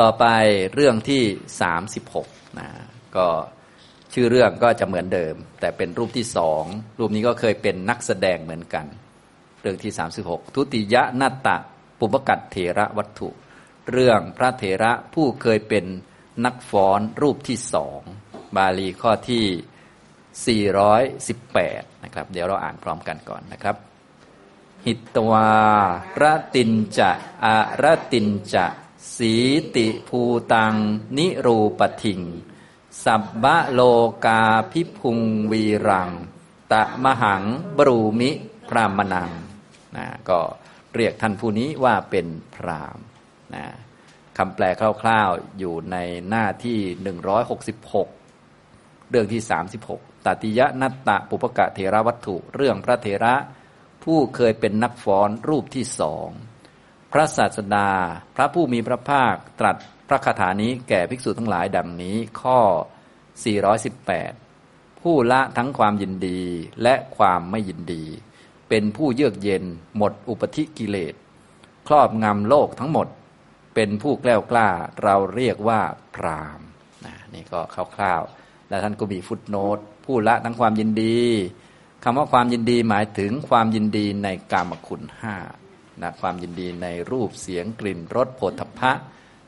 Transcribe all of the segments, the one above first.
ต่อไปเรื่องที่สามสิบหกนะก็ชื่อเรื่องก็จะเหมือนเดิม แต่เป็นรูปที่สองรูปนี้ก็เคยเป็นนักแสดงเหมือนกัน เรื่องที่สามสิบหกทุติยนาตะปุปกัตเถระวัตถุ เรื่องพระเถระผู้เคยเป็นนักฟ้อนรูปที่สองบาลีข้อที่ 418 นะครับ เดี๋ยวเราอ่านพร้อมกันก่อนนะครับ หิตวาระตินจะอะระตินจะ สีติภูตัง นิรูปทิง สับบะโลกาพิพุงวีรัง ตะมหังบรูมิพรามนังนะก็เรียกท่านผู้นี้ว่าเป็นพรามนะคำแปลคร่าวๆอยู่ในหน้าที่ 166 เรื่องที่ 36ตติยะนัตตะปุปกะเทระวัตถุ เรื่องพระเทระผู้เคยเป็นนักฟ้อนรูปที่สอง พระศาสดา พระผู้มีพระภาคตรัสพระคาถานี้แก่ภิกษุทั้งหลายดังนี้ข้อ 418 ผู้ละทั้งความยินดีและความไม่ยินดี เป็นผู้เยือกเย็นหมดอุปธิกิเลส ครอบงำโลกทั้งหมด เป็นผู้แกล้วกล้าเราเรียกว่าพรามนะนี่ก็คร่าวๆ แล้วท่านก็มีฟุตโนตผู้ละทั้งความยินดีคำว่าความยินดีหมายถึงความยินดีในกามคุณห้า นะความยินดีในรูปเสียงกลิ่นรสโผฏฐัพพะ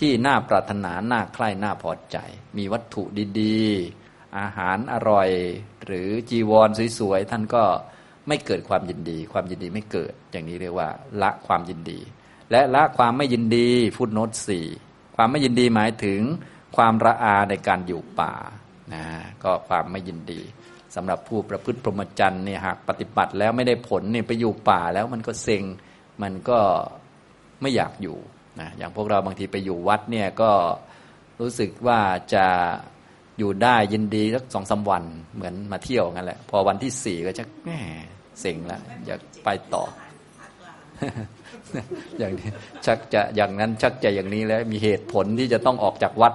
ที่น่าปรารถนาน่าใคร่น่าพอใจ มีวัตถุดีๆ อาหารอร่อย หรือจีวรสวยๆ ท่านก็ไม่เกิดความยินดี ความยินดีไม่เกิด อย่างนี้เรียกว่าละความยินดี และละความไม่ยินดีฟุตโนตสี่ความไม่ยินดีหมายถึงความระอาในการอยู่ป่านะก็ความไม่ยินดีสำหรับผู้ประพฤติพรหมจรรย์เนี่ยหากปฏิบัติแล้วไม่ได้ผลเนี่ยไปอยู่ป่าแล้วมันก็เซ็ง มันก็ไม่อยากอยู่นะอย่างพวกเราบางทีไปอยู่วัดเนี่ยก็รู้สึกว่าจะอยู่ได้ยินดีสักสองสาวันเหมือนมาเที่ยวงั้นแหละ พอวันที่สี่ก็จะแหมเซ็งแล้วอยากไปต่อ อย่างนี้ชักจะอย่างนั้นชักจะอย่างนี้แล้วมีเหตุผลที่จะต้องออกจากวัด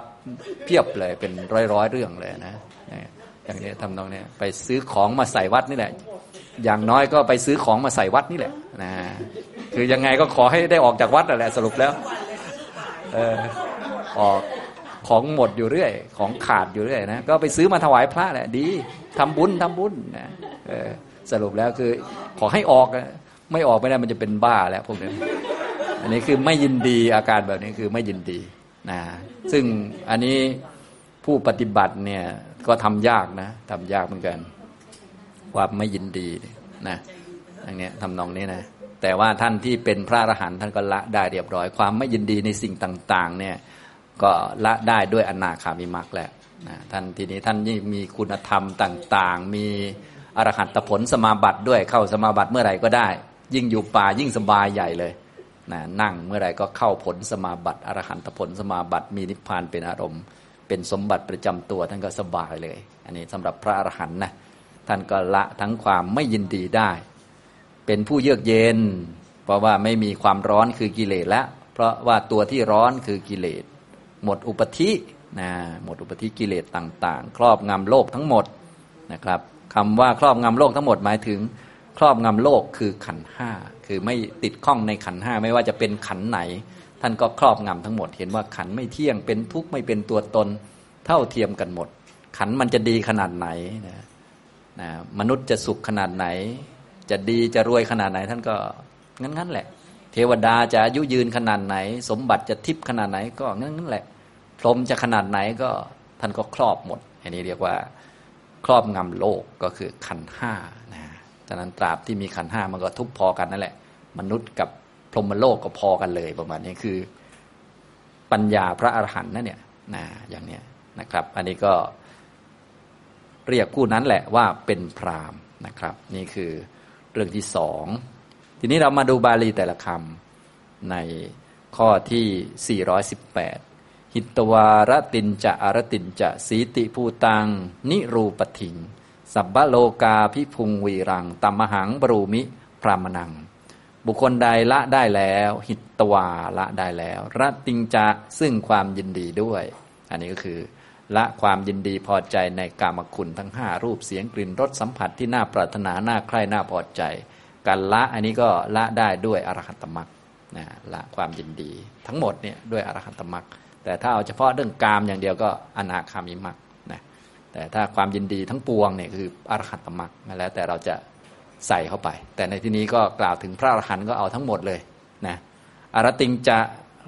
เพียบเลยเป็นร้อยร้อยเรื่องเลยนะอย่างนี้ทำนองนี้ไปซื้อของมาใส่วัดนี่แหละ อย่างน้อยก็ไปซื้อของมาใส่วัดนี่แหละนะคือยังไงก็ขอให้ได้ออกจากวัดแหละสรุปแล้วเออออกของหมดอยู่เรื่อย ของขาดอยู่เรื่อยนะก็ไปซื้อมาถวายพระแหละดีทำบุญทำบุญนะเออสรุปแล้วคือ ขอให้ออกไม่ออกไม่ได้มันจะเป็นบ้าแล้วพวกนี้อันนี้คือไม่ยินดีอาการแบบนี้คือไม่ยินดีนะซึ่งอันนี้ผู้ปฏิบัติเนี่ยก็ทำยากนะทำยากเหมือนกัน ความไม่ยินดีนะอย่างนี้ทำนองนี้นะแต่ว่าท่านที่เป็นพระอรหันต์ท่านก็ละได้เรียบร้อย ความไม่ยินดีในสิ่งต่าง ๆ เนี่ยก็ละได้ด้วยอนาคามิมักแหล้วนะท่านทีนี้ท่านยิ่งมีคุณธรรมต่าง ๆ มีอรหัตผลสมาบัติด้วยเข้าสมาบัติเมื่อไหร่ก็ได้ ยิ่งอยู่ป่ายิ่งสบายใหญ่เลยนะนั่งเมื่อไหร่ก็เข้าผลสมาบัติอรหันตผลสมาบัติมีนิพพานเป็นอารมณ์ เป็นสมบัติประจำตัวท่านก็สบายเลย อันนี้สำหรับพระอรหันต์นะ ท่านก็ละทั้งความไม่ยินดีได้ เป็นผู้เยือกเย็น เพราะว่าไม่มีความร้อนคือกิเลสแล้วเพราะว่าตัวที่ร้อนคือกิเลส หมดอุปธินะหมดอุปธิกิเลสต่าง ๆ ครอบงำโลกทั้งหมดนะครับคำว่าครอบงำโลกทั้งหมดหมายถึง ครอบงำโลกคือขันห้าคือไม่ติดข้องในขันห้าไม่ว่าจะเป็นขันไหน ท่านก็ครอบงำทั้งหมด เห็นว่าขันไม่เที่ยงเป็นทุกข์ไม่เป็นตัวตน เท่าเทียมกันหมด ขันมันจะดีขนาดไหนนะ นะมนุษย์จะสุขขนาดไหน จะดีจะรวยขนาดไหน ท่านก็งั้นๆแหละ เทวดาจะอายุยืนขนาดไหน สมบัติจะทิพย์ขนาดไหนก็งั้นๆแหละพรหมจะขนาดไหนก็ท่านก็ครอบหมด อันนี้เรียกว่าครอบงำโลกก็คือขันห้านะฉะนั้นตราบที่มีขันห้ามันก็ทุกพอกันนั่นแหละ มนุษย์กับพรหมโลกก็พอกันเลยประมาณนี้คือ ปัญญาพระอรหันต์นั่นเนี่ยนะอย่างเนี้ยนะครับ อันนี้ก็ เรียกผู้นั้นแหละว่าเป็นพรามนะครับ นี่คือเรื่องที่สอง ทีนี้เรามาดูบาลีแต่ละคำในข้อที่ 418 หิตวารตินจะอารตินจะสีติภูตัง นิรูปถิง สับบโลกาพิพุงวีรังตัมมหังบรูมิพรามนัง บุคคลใดละได้แล้ว หิตวาละได้แล้วรติงจะซึ่งความยินดีด้วย อันนี้ก็คือ ละความยินดีพอใจในกามคุณทั้งห้ารูปเสียงกลิ่นรสสัมผัสที่น่าปรารถนาน่าใคร่น่าพอใจ การละอันนี้ก็ละได้ด้วยอรหัตตมรรคนะละความยินดี ทั้งหมดเนี่ยด้วยอรหัตตมรรคแต่ถ้าเอาเฉพาะเรื่องกามอย่างเดียวก็อนาคามิมักนะแต่ถ้าความยินดีทั้งปวงเนี่ยคืออรหัตตมักแล้วแต่เราจะใส่เข้าไป แต่ในที่นี้ก็กล่าวถึงพระอรหันต์ก็เอาทั้งหมดเลยนะอรติงจะ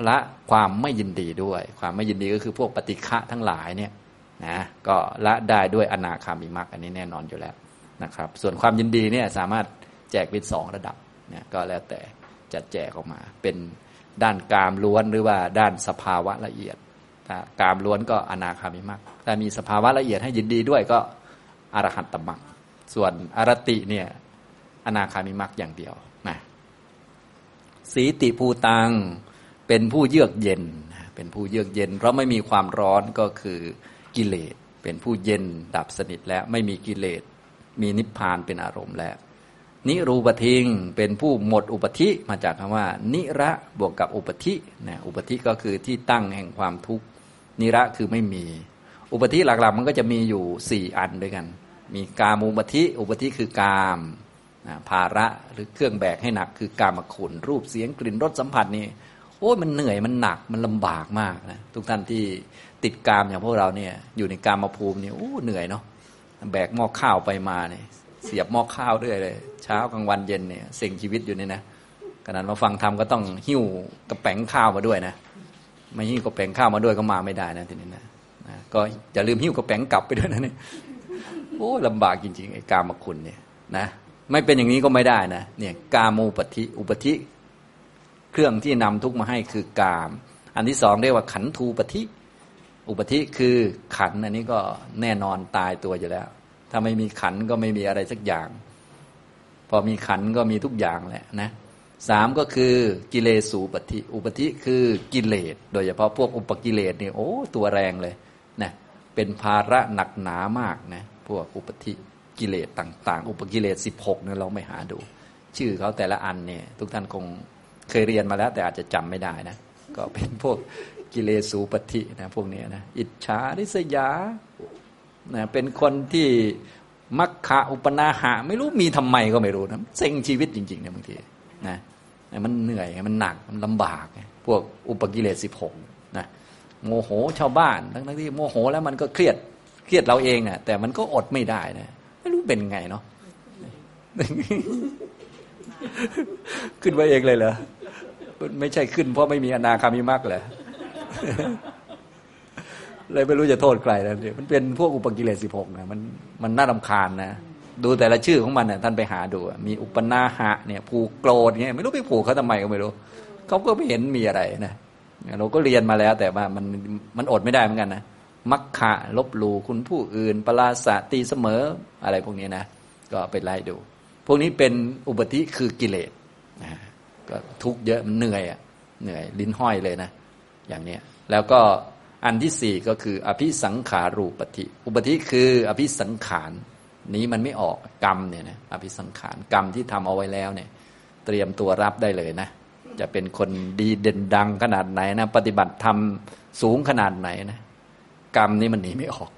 ละความไม่ยินดีด้วย ความไม่ยินดีก็คือพวกปฏิฆะทั้งหลายเนี่ยนะก็ละได้ด้วยอนาคามิมักอันนี้แน่นอนอยู่แล้วนะครับ ส่วนความยินดีเนี่ยสามารถแจกเป็นสองระดับเนี่ยก็แล้วแต่จะแจกออกมา เป็นด้านกามล้วนหรือว่าด้านสภาวะละเอียดถ้ากามล้วนก็อนาคามิมักถ้ามีสภาวะละเอียดให้ยินดีด้วยก็อรหัตตมักส่วนอรติเนี่ยอนาคามิมักอย่างเดียวนะสีติภูตัง เป็นผู้เยือกเย็น เป็นผู้เยือกเย็น เพราะไม่มีความร้อนก็คือกิเลส เป็นผู้เย็นดับสนิทแล้วไม่มีกิเลส มีนิพพานเป็นอารมณ์แล้ว นิรูปทิงเป็นผู้หมดอุปธิมาจากคำว่า นิระบวกกับอุปธินะอุปธิก็คือที่ตั้งแห่งความทุกข์ นิระคือไม่มี อุปธิหลักๆ มันก็จะมีอยู่สี่อันด้วยกัน มีกามุปธิ อุปธิคือกามนะภาระหรือเครื่องแบกให้หนักคือกามขุนรูปเสียงกลิ่นรสสัมผัสนี่ โอ้ยมันเหนื่อยมันหนักมันลำบากมากนะทุกท่านที่ติดกามอย่างพวกเราเนี่ย อยู่ในกามภูมิเนี่ยโอ้เหนื่อยเนาะแบกหม้อข้าวไปมาเนี่ยเสียบหม้อข้าวด้วยเลย เช้ากลางวันเย็นเนี่ยเสี่ยงชีวิตอยู่นี่นะขนาดมาฟังธรรมก็ต้องหิ้วกระแป้งข้าวมาด้วยนะไม่หิ้วกระแป้งข้าวมาด้วยก็มาไม่ได้นะทีนี้นะนะก็อย่าลืมหิ้วกระแป้งกลับไปด้วยนะเนี่ยโอ้ลำบากจริงๆไอ้กามคุณเนี่ยนะไม่เป็นอย่างนี้ก็ไม่ได้นะเนี่ยกามูปฏิอุปธิ เครื่องที่นำทุกมาให้คือกาม อันที่สองเรียกว่าขันธูปฏิอุปธิคือขันอันนี้ก็แน่นอนตายตัวอยู่แล้ว ถ้าไม่มีขันก็ไม่มีอะไรสักอย่าง พอมีขันก็มีทุกอย่างแหละนะสามก็คือกิเลสูปฏิอุปธิคือกิเลส โดยเฉพาะพวกอุปกิเลสเนี่ยโอ้ตัวแรงเลยนะเป็นภาระหนักหนามากนะพวกอุปธิกิเลสต่าง ๆ อุปกิเลสสิบหกเนี่ยเราไม่หาดู ชื่อเขาแต่ละอันเนี่ยทุกท่านคง เคยเรียนมาแล้ว แต่อาจจะจำไม่ได้นะ ก็เป็นพวกกิเลสูปฏินะพวกนี้นะอิจฉาริษยานะเป็นคนที่มักขะอุปนาหะ ไม่รู้มีทำไมก็ไม่รู้นะเซ็งชีวิตจริงๆเนี่ยบางทีนะมันเหนื่อยมันหนักมันลำบาก พวกอุปกิเลสสิบหกนะโมโหชาวบ้านทั้งที่โมโหแล้วมันก็เครียดเครียดเราเองนะ่ะแต่มันก็อดไม่ได้นะไม่รู้เป็นไงเนาะ ขึ้นมาเองเลยเหรอไม่ใช่ขึ้น เพราะไม่มีอนาคามิมักเลยเลยไม่รู้จะโทษใครแล้วเนี่ยมันเป็นพวกอุปกิเลสสิบหกนะมันมันน่ารำคาญนะดูแต่ละชื่อของมันเนี่ยท่านไปหาดู มีอุปนาหะเนี่ยผูกโกรธเนี่ยไม่รู้ไปผูกเขาทำไมก็ไม่รู้เขาก็ไม่เห็นมีอะไรนะเราก็เรียนมาแล้ว แต่ว่ามันมันอดไม่ได้เหมือนกันนะมักขะลบหลู่คุณผู้อื่นปราศตีเสมออะไรพวกนี้นะก็ไปไล่ดู พวกนี้เป็นอุปธิคือกิเลสนะก็ทุกเยอะมันเหนื่อยอะเหนื่อยลิ้นห้อยเลยนะ อย่างเนี้ยแล้วก็อันที่สี่ก็คืออภิสังขารูปฏิอุปธิคืออภิสังขารนี้มันไม่ออกกรรมเนี่ยนะอภิสังขารกรรมที่ทำเอาไว้แล้วเนี่ย เตรียมตัวรับได้เลยนะ จะเป็นคนดีเด่นดังขนาดไหนนะ ปฏิบัติธรรมสูงขนาดไหนนะ กรรมนี้มันหนีไม่ออก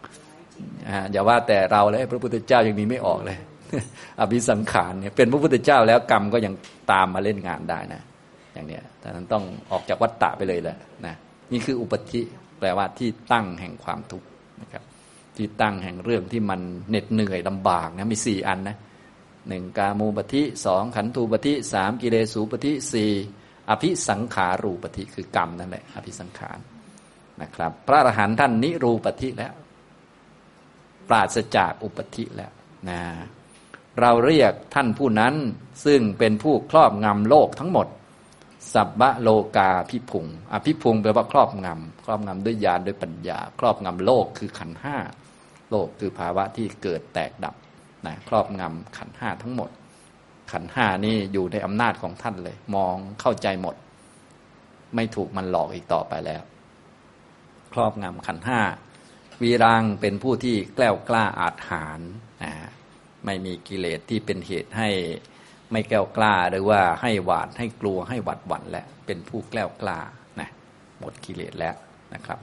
อย่าว่าแต่เราเลยพระพุทธเจ้ายังหนีไม่ออกเลย อภิสังขารเนี่ยเป็นพระพุทธเจ้าแล้วกรรมก็ยังตามมาเล่นงานได้นะ อย่างเนี้ยแต่นั้นต้องออกจากวัฏฏะไปเลยแหละนะนี่คืออุปธิแปลว่าที่ตั้งแห่งความทุกข์นะครับ ที่ตั้งแห่งเรื่องที่มันเหน็ดเหนื่อยลำบากนะมีสี่อันนะหนึ่งกามูปธิสองขันธูปธิสามกิเลสูปธิสี่อภิสังขารูปธิคือกรรมนั่นแหละอภิสังขารนะครับ พระอรหันต์ท่านนิรูปธิแล้ว ปราศจากอุปธิแล้วนะ เราเรียกท่านผู้นั้นซึ่งเป็นผู้ครอบงำโลกทั้งหมด สับบะโลกาพิพุงอภิพุงแปลว่าครอบงำครอบงำด้วยญาณด้วยปัญญา ครอบงำโลกคือขันห้าโลกคือภาวะที่เกิดแตกดับนะครอบงำขันห้าทั้งหมด ขันห้านี่อยู่ในอำนาจของท่านเลย มองเข้าใจหมด ไม่ถูกมันหลอกอีกต่อไปแล้ว ครอบงำขันห้าวีรังเป็นผู้ที่แกล้วกล้าอาจหารนะ ไม่มีกิเลสที่เป็นเหตุให้ไม่แกล้วกล้าหรือว่าให้หวาดให้กลัวให้หวัดหวั่นและเป็นผู้แกล้วกล้านะหมดกิเลสแล้วนะครับ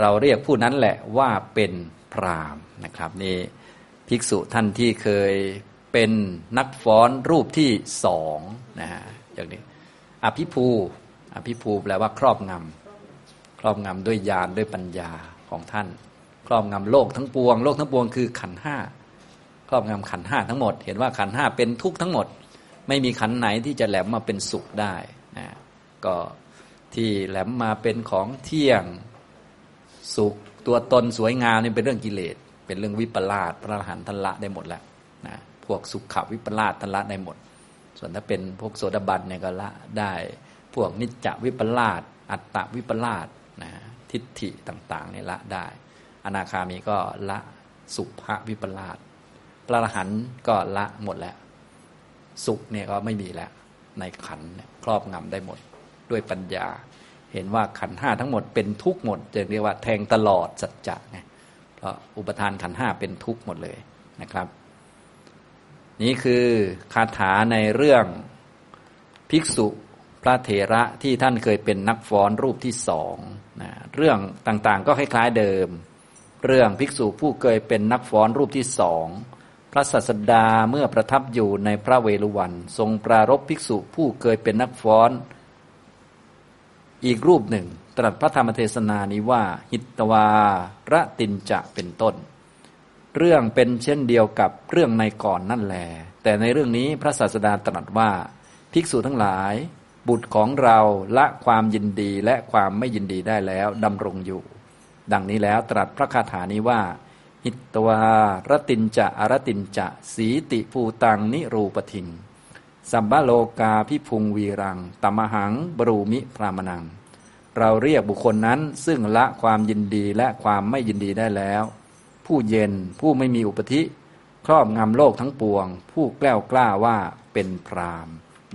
เราเรียกผู้นั้นแหละว่าเป็นพรามนะครับนี่ภิกษุท่านที่เคยเป็นนักฟ้อนรูปที่สองนะฮะอย่างนี้อภิภูอภิภูแปลว่าครอบงำครอบงำด้วยญาณด้วยปัญญาของท่าน ครอบงำโลกทั้งปวง โลกทั้งปวงคือขันห้า ครอบงำขันห้าทั้งหมด เห็นว่าขันห้าเป็นทุกข์ทั้งหมด ไม่มีขันไหนที่จะแหลมมาเป็นสุขได้นะก็ที่แหลมมาเป็นของเที่ยงสุขตัวตนสวยงามนี่เป็นเรื่องกิเลส เป็นเรื่องวิปลาสพระอรหันต์ทันละได้หมดแล้วนะพวกสุขขวิปลาสทันละได้หมด ส่วนถ้าเป็นพวกโสดาบันเนี่ยก็ละได้พวกนิจจวิปลาสอัตตวิปลาสนะทิฏฐิต่างๆเนี่ยละได้ อนาคามีก็ละสุภวิปลาส ระอรหันต์ก็ละหมดแล้ว สุขเนี่ยก็ไม่มีแล้ว ในขันครอบงำได้หมดด้วยปัญญา เห็นว่าขันห้าทั้งหมดเป็นทุกข์หมดจะเรียกว่าแทงตลอดสัจจะไงเพราะอุปทานขันห้าเป็นทุกข์หมดเลยนะครับ นี่คือคาถาในเรื่องภิกษุพระเถระที่ท่านเคยเป็นนักฟ้อนรูปที่สองนะเรื่องต่างๆก็คล้ายๆเดิม เรื่องภิกษุผู้เคยเป็นนักฟ้อนรูปที่สอง พระสัสดาเมื่อประทับอยู่ในพระเวฬุวัน ทรงปรารบภิกษุผู้เคยเป็นนักฟ้อน อีกรูปหนึ่ง ตรัสพระธรรมเทศนานี้ว่า หิตวาระตินจะเป็นต้น เรื่องเป็นเช่นเดียวกับเรื่องในก่อนนั่นแหลแต่ในเรื่องนี้พระศาสดาตรัสว่า ภิกษุทั้งหลาย บุตรของเราละความยินดีและความไม่ยินดีได้แล้วดำรงอยู่ ดังนี้แล้วตรัสพระคาถานี้ว่า หิตวารตินจะอรตินจะสีติภูตังนิรูปทิงสัมบโลกาพิพุงวีรังตมหังบรูมิพรามนัง เราเรียกบุคคลนั้นซึ่งละความยินดีและความไม่ยินดีได้แล้ว ผู้เย็นผู้ไม่มีอุปธิ ครอบงำโลกทั้งปวง ผู้แกล้วกล้าว่าเป็นพราม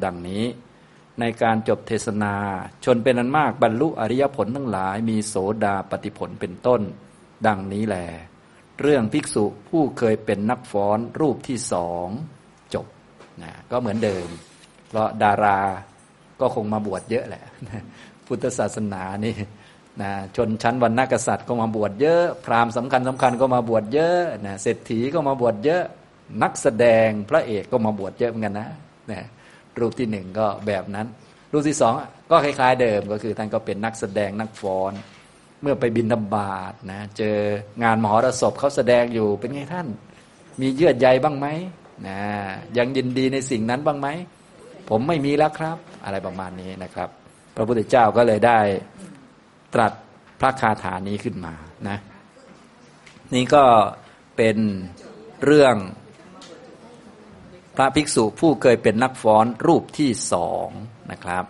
ดังนี้ ในการจบเทศนา ชนเป็นอันมากบรรลุอริยผลทั้งหลายมีโสดาปฏิผลเป็นต้น ดังนี้แหล เรื่องภิกษุผู้เคยเป็นนักฟ้อนรูปที่สองจบนะก็เหมือนเดิม เพราะดาราก็คงมาบวชเยอะแหละ พุทธศาสนานี่นะชนชั้นวรรณกษัตริย์ก็มาบวชเยอะ พราหมณ์สำคัญสำคัญก็มาบวชเยอะนะเศรษฐีก็มาบวชเยอะ นักแสดงพระเอกก็มาบวชเยอะเหมือนกันนะนะรูปที่หนึ่งก็แบบนั้น รูปที่สองก็คล้าย ๆ เดิมก็คือท่านก็เป็นนักแสดงนักฟ้อน มื่อไปบินธบาตนะเจองานมหรสพเขาแสดงอยู่เป็นไงท่าน มีเยื่อใยบ้างไหมนะยังยินดีในสิ่งนั้นบ้างไหม ผมไม่มีแล้วครับ อะไรประมาณนี้นะครับ พระพุทธเจ้าก็เลยได้ตรัสพระคาถานี้ขึ้นมานะนี่ก็เป็นเรื่องพระภิกษุผู้เคยเป็นนักฟ้อนรูปที่สองนะครับ